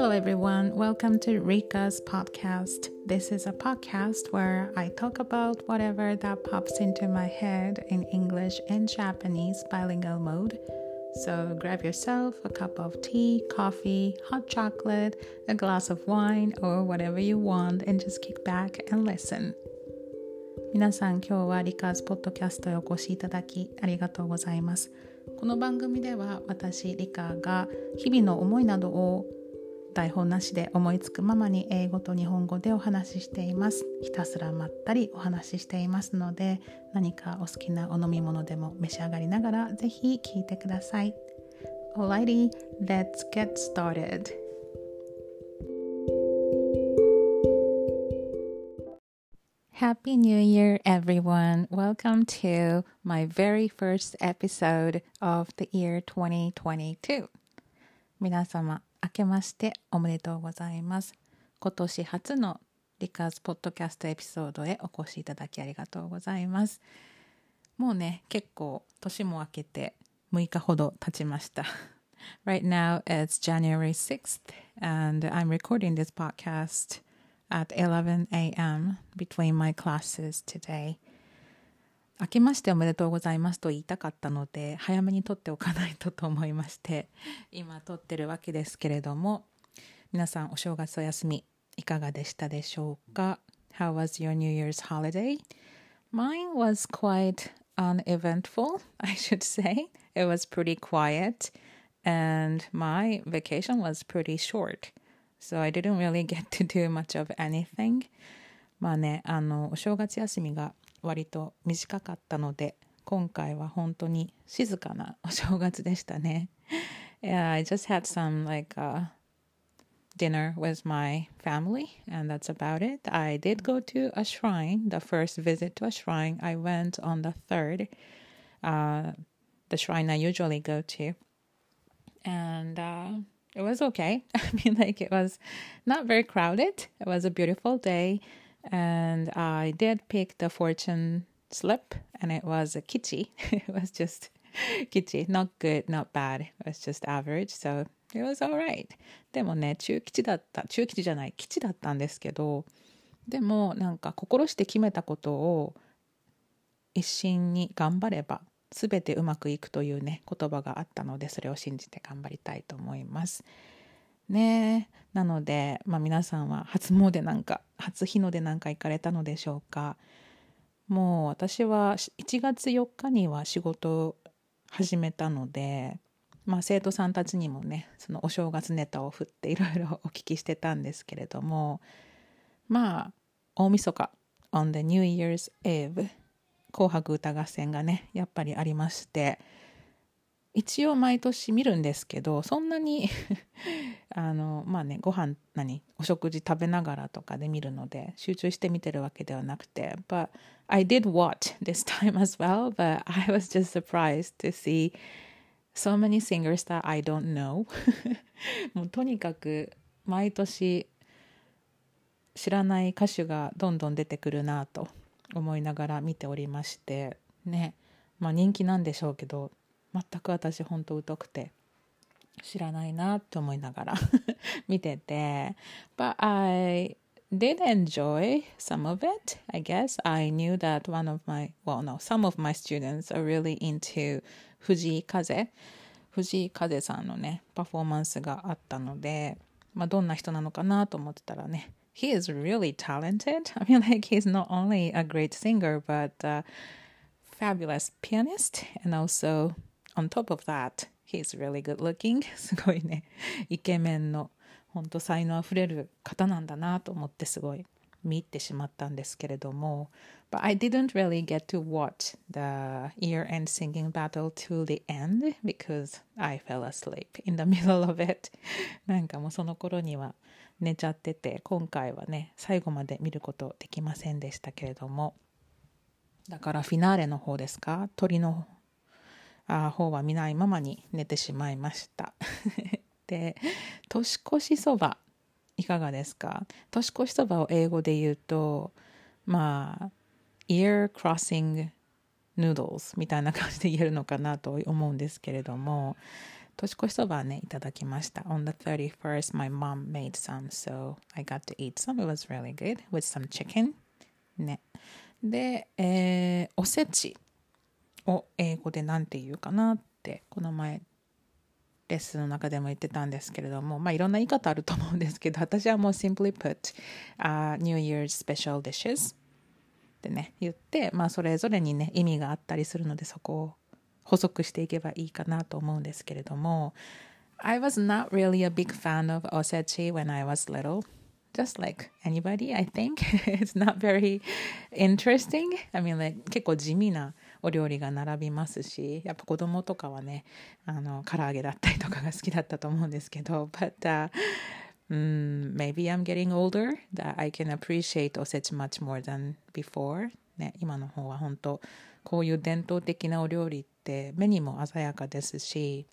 Hello, everyone. Welcome to Rika's podcast. This is a podcast where I talk about whatever that pops into my head in English and Japanese bilingual mode. So grab yourself a cup of tea, coffee, hot chocolate, a glass of wine, or whatever you want, and just kick back and listen. 皆さん今日はリカーズポッドキャストへお越しいただきありがとうございますこの番組では私リカが日々の思いなどを 台本なしで思いつくままに英語と日本語でお話ししていますひたすらまったりお話ししていますので何かお好きなお飲み物でも召し上がりながらぜひ聞いてください Alrighty, let's get started Happy New Year, everyone. Welcome to my very first episode of the year 2022. 皆様、明けましておめでとうございます。今年初のリカーズポッドキャストエピソードへお越しいただきありがとうございます。もうね、結構年も明けて6日ほど経ちました。right now it's January 6th and I'm recording this podcast at 11 a.m. between my classes today. 明けましておめでとうございますと言いたかったので早めに撮っておかないとと思いまして今撮ってるわけですけれども皆さんお正月お休みいかがでしたでしょうか How was your New Year's holiday? Mine was quite uneventful, I should say. It was pretty quiet and my vacation was pretty short. So I didn't really get to do much of anything. まあね、あの、お正月休みが割と短かったので、今回は本当に静かなお正月でしたね。yeah, I just had some like、uh, dinner with my family, and that's about it. I did go to a shrine, the first visit to a shrine. I went on the third, uh, the shrine I usually go to. And uh, it was okay. I mean, like, it was not very crowded. It was a beautiful day. And I did pick the fortune slip, and it was a kitschy. it was just kitschy. Not good, not bad. It was just average. So it was alright. でもね、中吉だった。中吉じゃない、吉だったんですけど、でもなんか心して決めたことを一心に頑張れば全てうまくいくというね言葉があったのでそれを信じて頑張りたいと思います。ね。なので、まあ、皆さんは初詣なんか初日の出なんか行かれたのでしょうか？もう私は1月4日には仕事を始めたので、まあ、生徒さんたちにもねそのお正月ネタを振っていろいろお聞きしてたんですけれどもまあ大晦日 on the New Year's Eve 紅白歌合戦がねやっぱりありまして一応毎年見るんですけどそんなに あのまあねご飯何お食事食べながらとかで見るので集中して見てるわけではなくて But I did watch this time as well but I was just surprised to see so many singers that I don't know. もうとにかく毎年知らない歌手がどんどん出てくるなと思いながら見ておりましてねまあ人気なんでしょうけど全く私ほんと疎くて知らないなと思いながら見てて But I did enjoy some of it I guess I knew that one of my well no some of my students are really into 藤井風藤井風さんのねパフォーマンスがあったのでまあどんな人なのかなと思ってたらね he is really talented. I mean, like, he's not only a great singer, but a fabulous pianist. And also, on top of that, he's really good looking. すごいね、イケメンの、本当才能あふれる方なんだなと思ってすごい見入ってしまったんですけれども、But I didn't really get to watch the year-end singing battle to the end because I fell asleep in the middle of it. なんかもうその頃には寝ちゃってて今回はね最後まで見ることできませんでしたけれどもだからフィナーレの方ですか鳥のあ方は見ないままに寝てしまいました で年越しそばいかがですか？年越しそばを英語で言うとまあ ear crossing noodles みたいな感じで言えるのかなと思うんですけれども年越しそばね、いただきました。On the 31st, my mom made some, so I got to eat some. It was really good with some chicken. ね。で、えー、おせちを英語で何て言うかなって、この前、レッスンの中でも言ってたんですけれども、まあいろんな言い方あると思うんですけど、私はもう simply put、uh, New Year's special dishes ってね、言って、まあそれぞれにね、意味があったりするので、そこを補足していけばいいかなと思うんですけれども I was not really a big fan of osechi when I was little just like anybody I think it's not very interesting I mean like 結構地味なお料理が並びますしやっぱ子供とかはねあの唐揚げだったりとかが好きだったと思うんですけど but、uh, um, maybe I'm getting older that I can appreciate osech much more than before. ね今の方は本当こういう伝統的なお料理って目にも鮮やかですし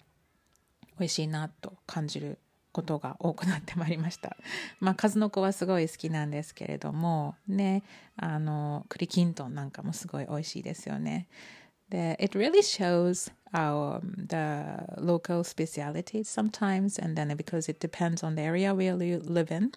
美味しいなと感じることが多くなってまいりました。まあ数の子はすごい好きなんですけれどもねあの栗きんとんなんかもすごい美味しいですよね。で it really shows our the local specialities sometimes and then because it depends on the area where you live in.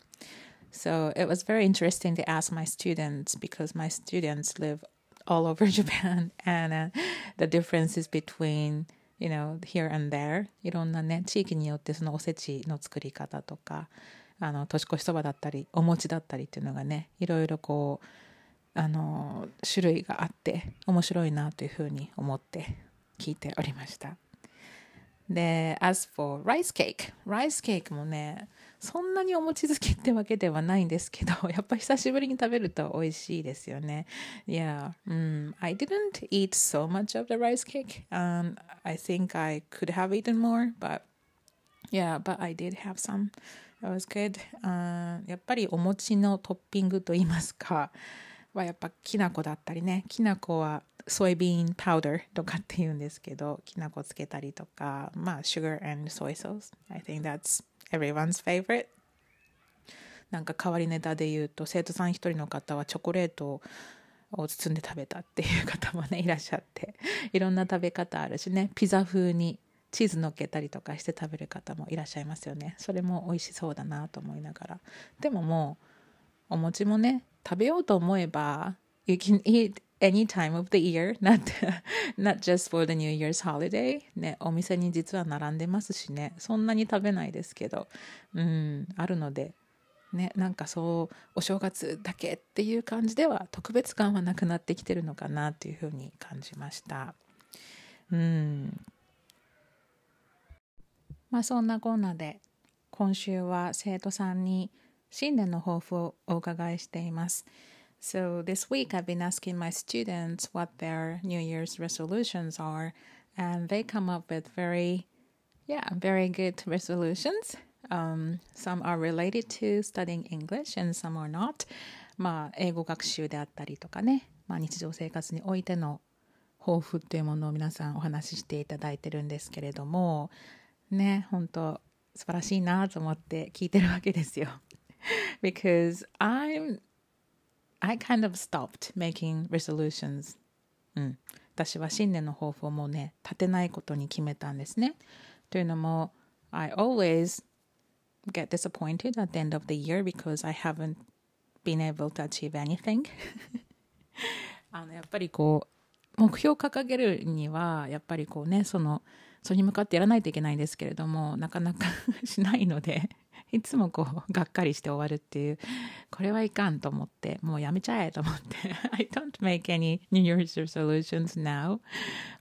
So it was very interesting to ask my students because my students live all over Japan and uh, the differences between you know here and there. いろんなね地域によってそのおせちの作り方とかあの年越しそばだったりお餅だったりっていうのがねいろいろこうあの種類があって面白いなというふうに思って聞いておりました。で as for rice cake rice cake もねそんなにお餅好きってわけではないんですけど、やっぱ久しぶりに食べると美味しいですよね。Yeah, um, I didn't eat so much of the rice cake. Um, I think I could have eaten more, but yeah, but I did have some. It was good. Uh, やっぱりお餅のトッピングといいますか、はやっぱきな粉だったりね、きな粉はソイビーンパウダーとかって言うんですけど、きな粉つけたりとか、まあ、sugar and soy sauce. I think that's everyone's favorite なんか変わりネタで言うと生徒さん一人の方はチョコレートをを包んで食べたっていう方もねいらっしゃって いろんな食べ方あるしねピザ風にチーズのっけたりとかして食べる方もいらっしゃいますよね。それも美味しそうだなと思いながら。でももうお餅もね食べようと思えば you can eat any time of the year, not, not just for the New Year's holiday. ね、お店に実は並んでますしね、そんなに食べないですけど、うん、あるので、ね、なんかそうお正月だけっていう感じでは特別感はなくなってきてるのかなというふうに感じました。うん。まあそんなこんなで今週は生徒さんに新年の抱負をお伺いしています。So this week I've been asking my students what their New Year's resolutions are, and they come up with very, yeah, very good resolutions. Um, some are related to studying English and some are not. まあ、英語学習であったりとかね、まあ、日常生活においての抱負っていうものを皆さんお話ししていただいてるんですけれども、ね、本当素晴らしいなと思って聞いてるわけですよ。Because I'm I kind of stopped making resolutions. うん。私は新年の抱負をもうね、立てないことに決めたんですね。というのも、I always get disappointed at the end of the year because I haven't been able to achieve anything. あのやっぱりこう目標を掲げるにはやっぱりこうねそのそれに向かってやらないといけないんですけれどもなかなかしないのでいつもこうがっかりして終わるっていうこれはいかんと思ってもうやめちゃえと思って I don't make any New Year's resolutions now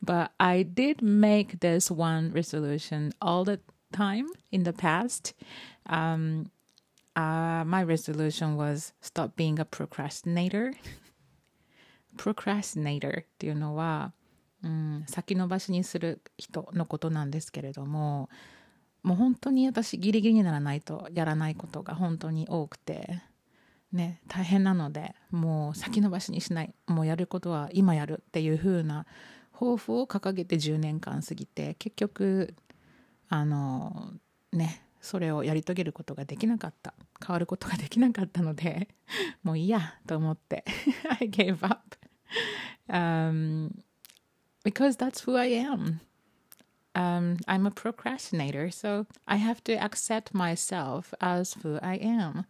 but I did make this one resolution all the time in the past um, uh, my resolution was stop being a procrastinator. Procrastinator っていうのは、うん、先延ばしにする人のことなんですけれどももう本当に私ギリギリにならないとやらないことが本当に多くてね大変なのでもう先延ばしにしないもうやることは今やるっていう風な抱負を掲げて10年間過ぎて結局あのねそれをやり遂げることができなかった変わることができなかったのでもういいやと思って I gave up、um, because that's who I am um, I'm a procrastinator, so I have to accept myself as who I am.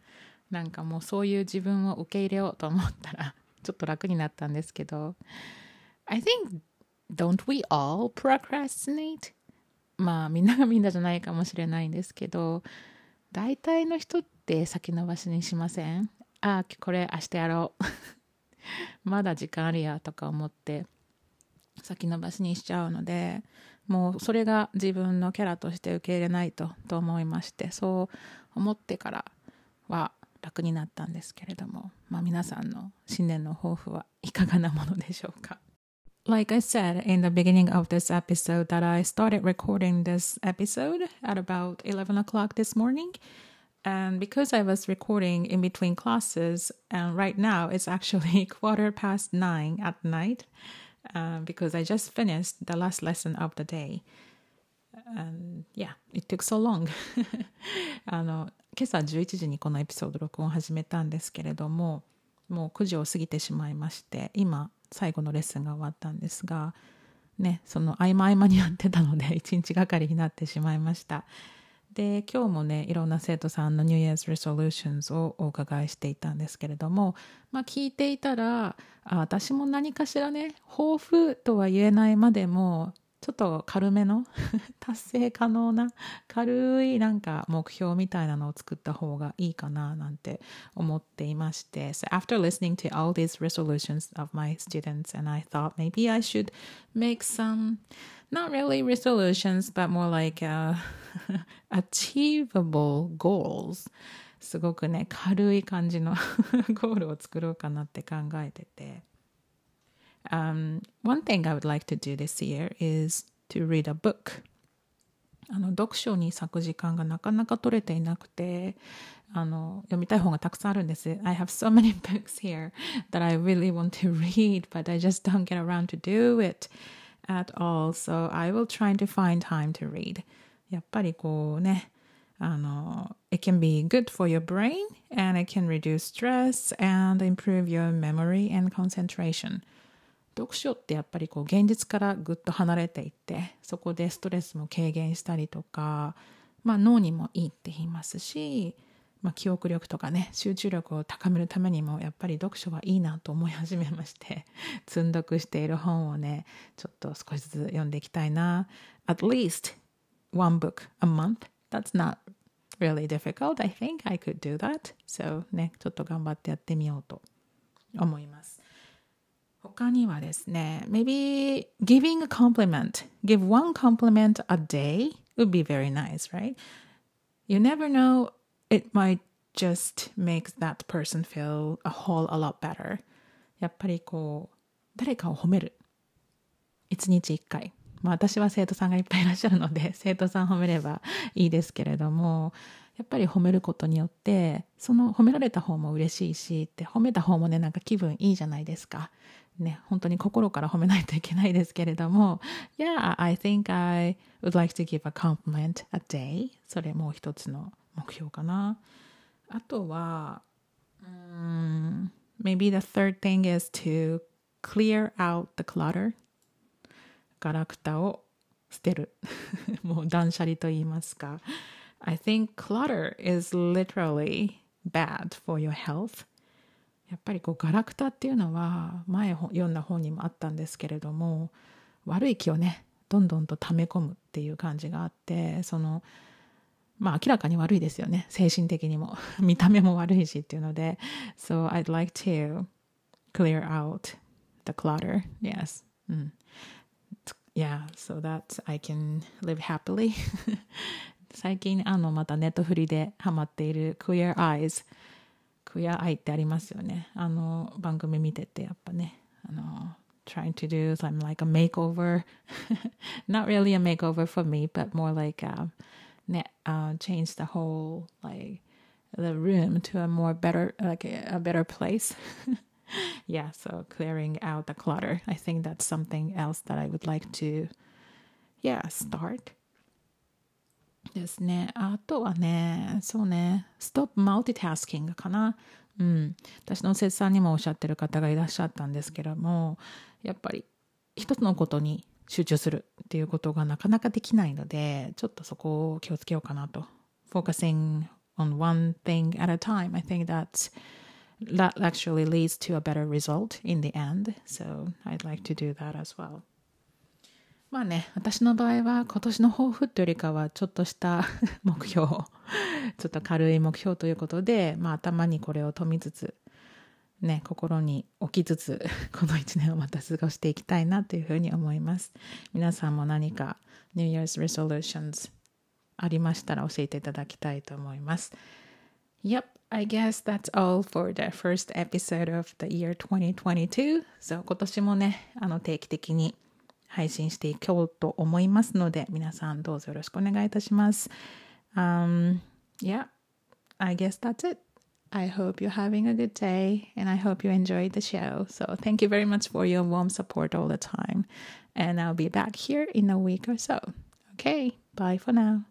なんかもうそういう自分を受け入れようと思ったらちょっと楽になったんですけど I think don't we all procrastinate? まあみんながみんなじゃないかもしれないんですけど大体の人って先延ばしにしません？あこれ明日やろう。まだ時間あるやとか思って先延ばしにしちゃうのでもうそれが自分のキャラとして受け入れないとと思いましてそう思ってからは楽になったんですけれども、まあ、皆さんの新年の抱負はいかがなものでしょうか？Like I said in the beginning of this episode, that I started recording this episode at about 11 o'clock this morning. And because I was recording in between classes, and right now it's actually quarter past nine at night, uh, because I just finished the last lesson of the day. And yeah, it took so long. あの今朝11時にこのエピソード録音始めたんですけれども、もう9時を過ぎてしまいまして、今 最後のレッスンが終わったんですが、ね、その合間合間にやってたので 1日がかりになってしまいました。で今日もねいろんな生徒さんの New Year's Resolutions をお伺いしていたんですけれども、まあ、聞いていたらあ私も何かしらね抱負とは言えないまでもちょっと軽めの達成可能な軽いなんか目標みたいなのを作った方がいいかななんて思っていまして So after listening to all these resolutions of my students and I thought maybe I should make some not really resolutions but more like、uh, achievable goals すごくね軽い感じのゴールを作ろうかなって考えてて Um, one thing I would like to do this year is to read a book. あの読書に咲く時間がなかなか取れていなくてあの読みたい本がたくさんあるんです。I have so many books here that I really want to read, but I just don't get around to do it at all. So I will try to find time to read. やっぱりこうね、あの、it can be good for your brain and it can reduce stress and improve your memory and concentration. 読書ってやっぱりこう現実からぐっと離れていってそこでストレスも軽減したりとか、まあ、脳にもいいって言いますし、まあ、記憶力とかね集中力を高めるためにもやっぱり読書はいいなと思い始めまして 積んどくしている本をねちょっと少しずつ読んでいきたいな。At least one book a month. That's not really difficult. I think I could do that. So ねちょっと頑張ってやってみようと思います。他にはですね、maybe giving a compliment, give one compliment a day would be very nice, right? You never know, it might just make that person feel a whole a lot better. やっぱりこう、誰かを褒める。一日一回。まあ私は生徒さんがいっぱいいらっしゃるので、生徒さん褒めればいいですけれども、やっぱり褒めることによって、その褒められた方も嬉しいし、って褒めた方もね、なんか気分いいじゃないですか。ね、本当に心から褒めないといけないですけれども、Yeah, I think I would like to give a compliment a day. それもう一つの目標かな。あとは、um, maybe the third thing is to clear out the clutter. ガラクタを捨てる。もう断捨離と言いますか。I think clutter is literally bad for your health. やっぱりこうガラクタっていうのは前読んだ本にもあったんですけれども悪い気をねどんどんと溜め込むっていう感じがあってそのまあ明らかに悪いですよね。精神的にも。見た目も悪いしっていうので。So I'd like to clear out the clutter. Yes、うん、Yeah so that I can live happily. 最近あのまたネットフリでハマっている Queer Eyes クエアアイってありますよね。あの番組見ててやっぱね、あの trying to do some like a makeover. Not really a makeover for me, but more like uh, uh, change the whole like the room to a more better like a, a better place. yeah, so clearing out the clutter. I think that's something else that I would like to yeah, start. ですね。あとはね、そうね、ストップマルティタスキングかな。うん。私の生徒さんにもおっしゃってる方がいらっしゃったんですけども、やっぱり一つのことに集中するっていうことがなかなかできないので、ちょっとそこを気をつけようかなと。focusing on one thing at a time. I think that's that actually leads to a better result in the end. So I'd like to do that as well. まあね、私の場合は今年の抱負というよりかはちょっとした 目標、ちょっと軽い目標ということで、まあ頭にこれを富みつつ、ね、心に置きつつ、この一年をまた過ごしていきたいなというふうに思います。皆さんも何か New Year's Resolutions ありましたら教えていただきたいと思います。Yep, I guess that's all for the first episode of the year 2022. So 今年もね、あの定期的に配信していこうと思いますので、皆さんどうぞよろしくお願いいたします。Um, yeah, I guess that's it. I hope you're having a good day and I hope you enjoyed the show. So thank you very much for your warm support all the time. And I'll be back here in a week or so. Okay, bye for now.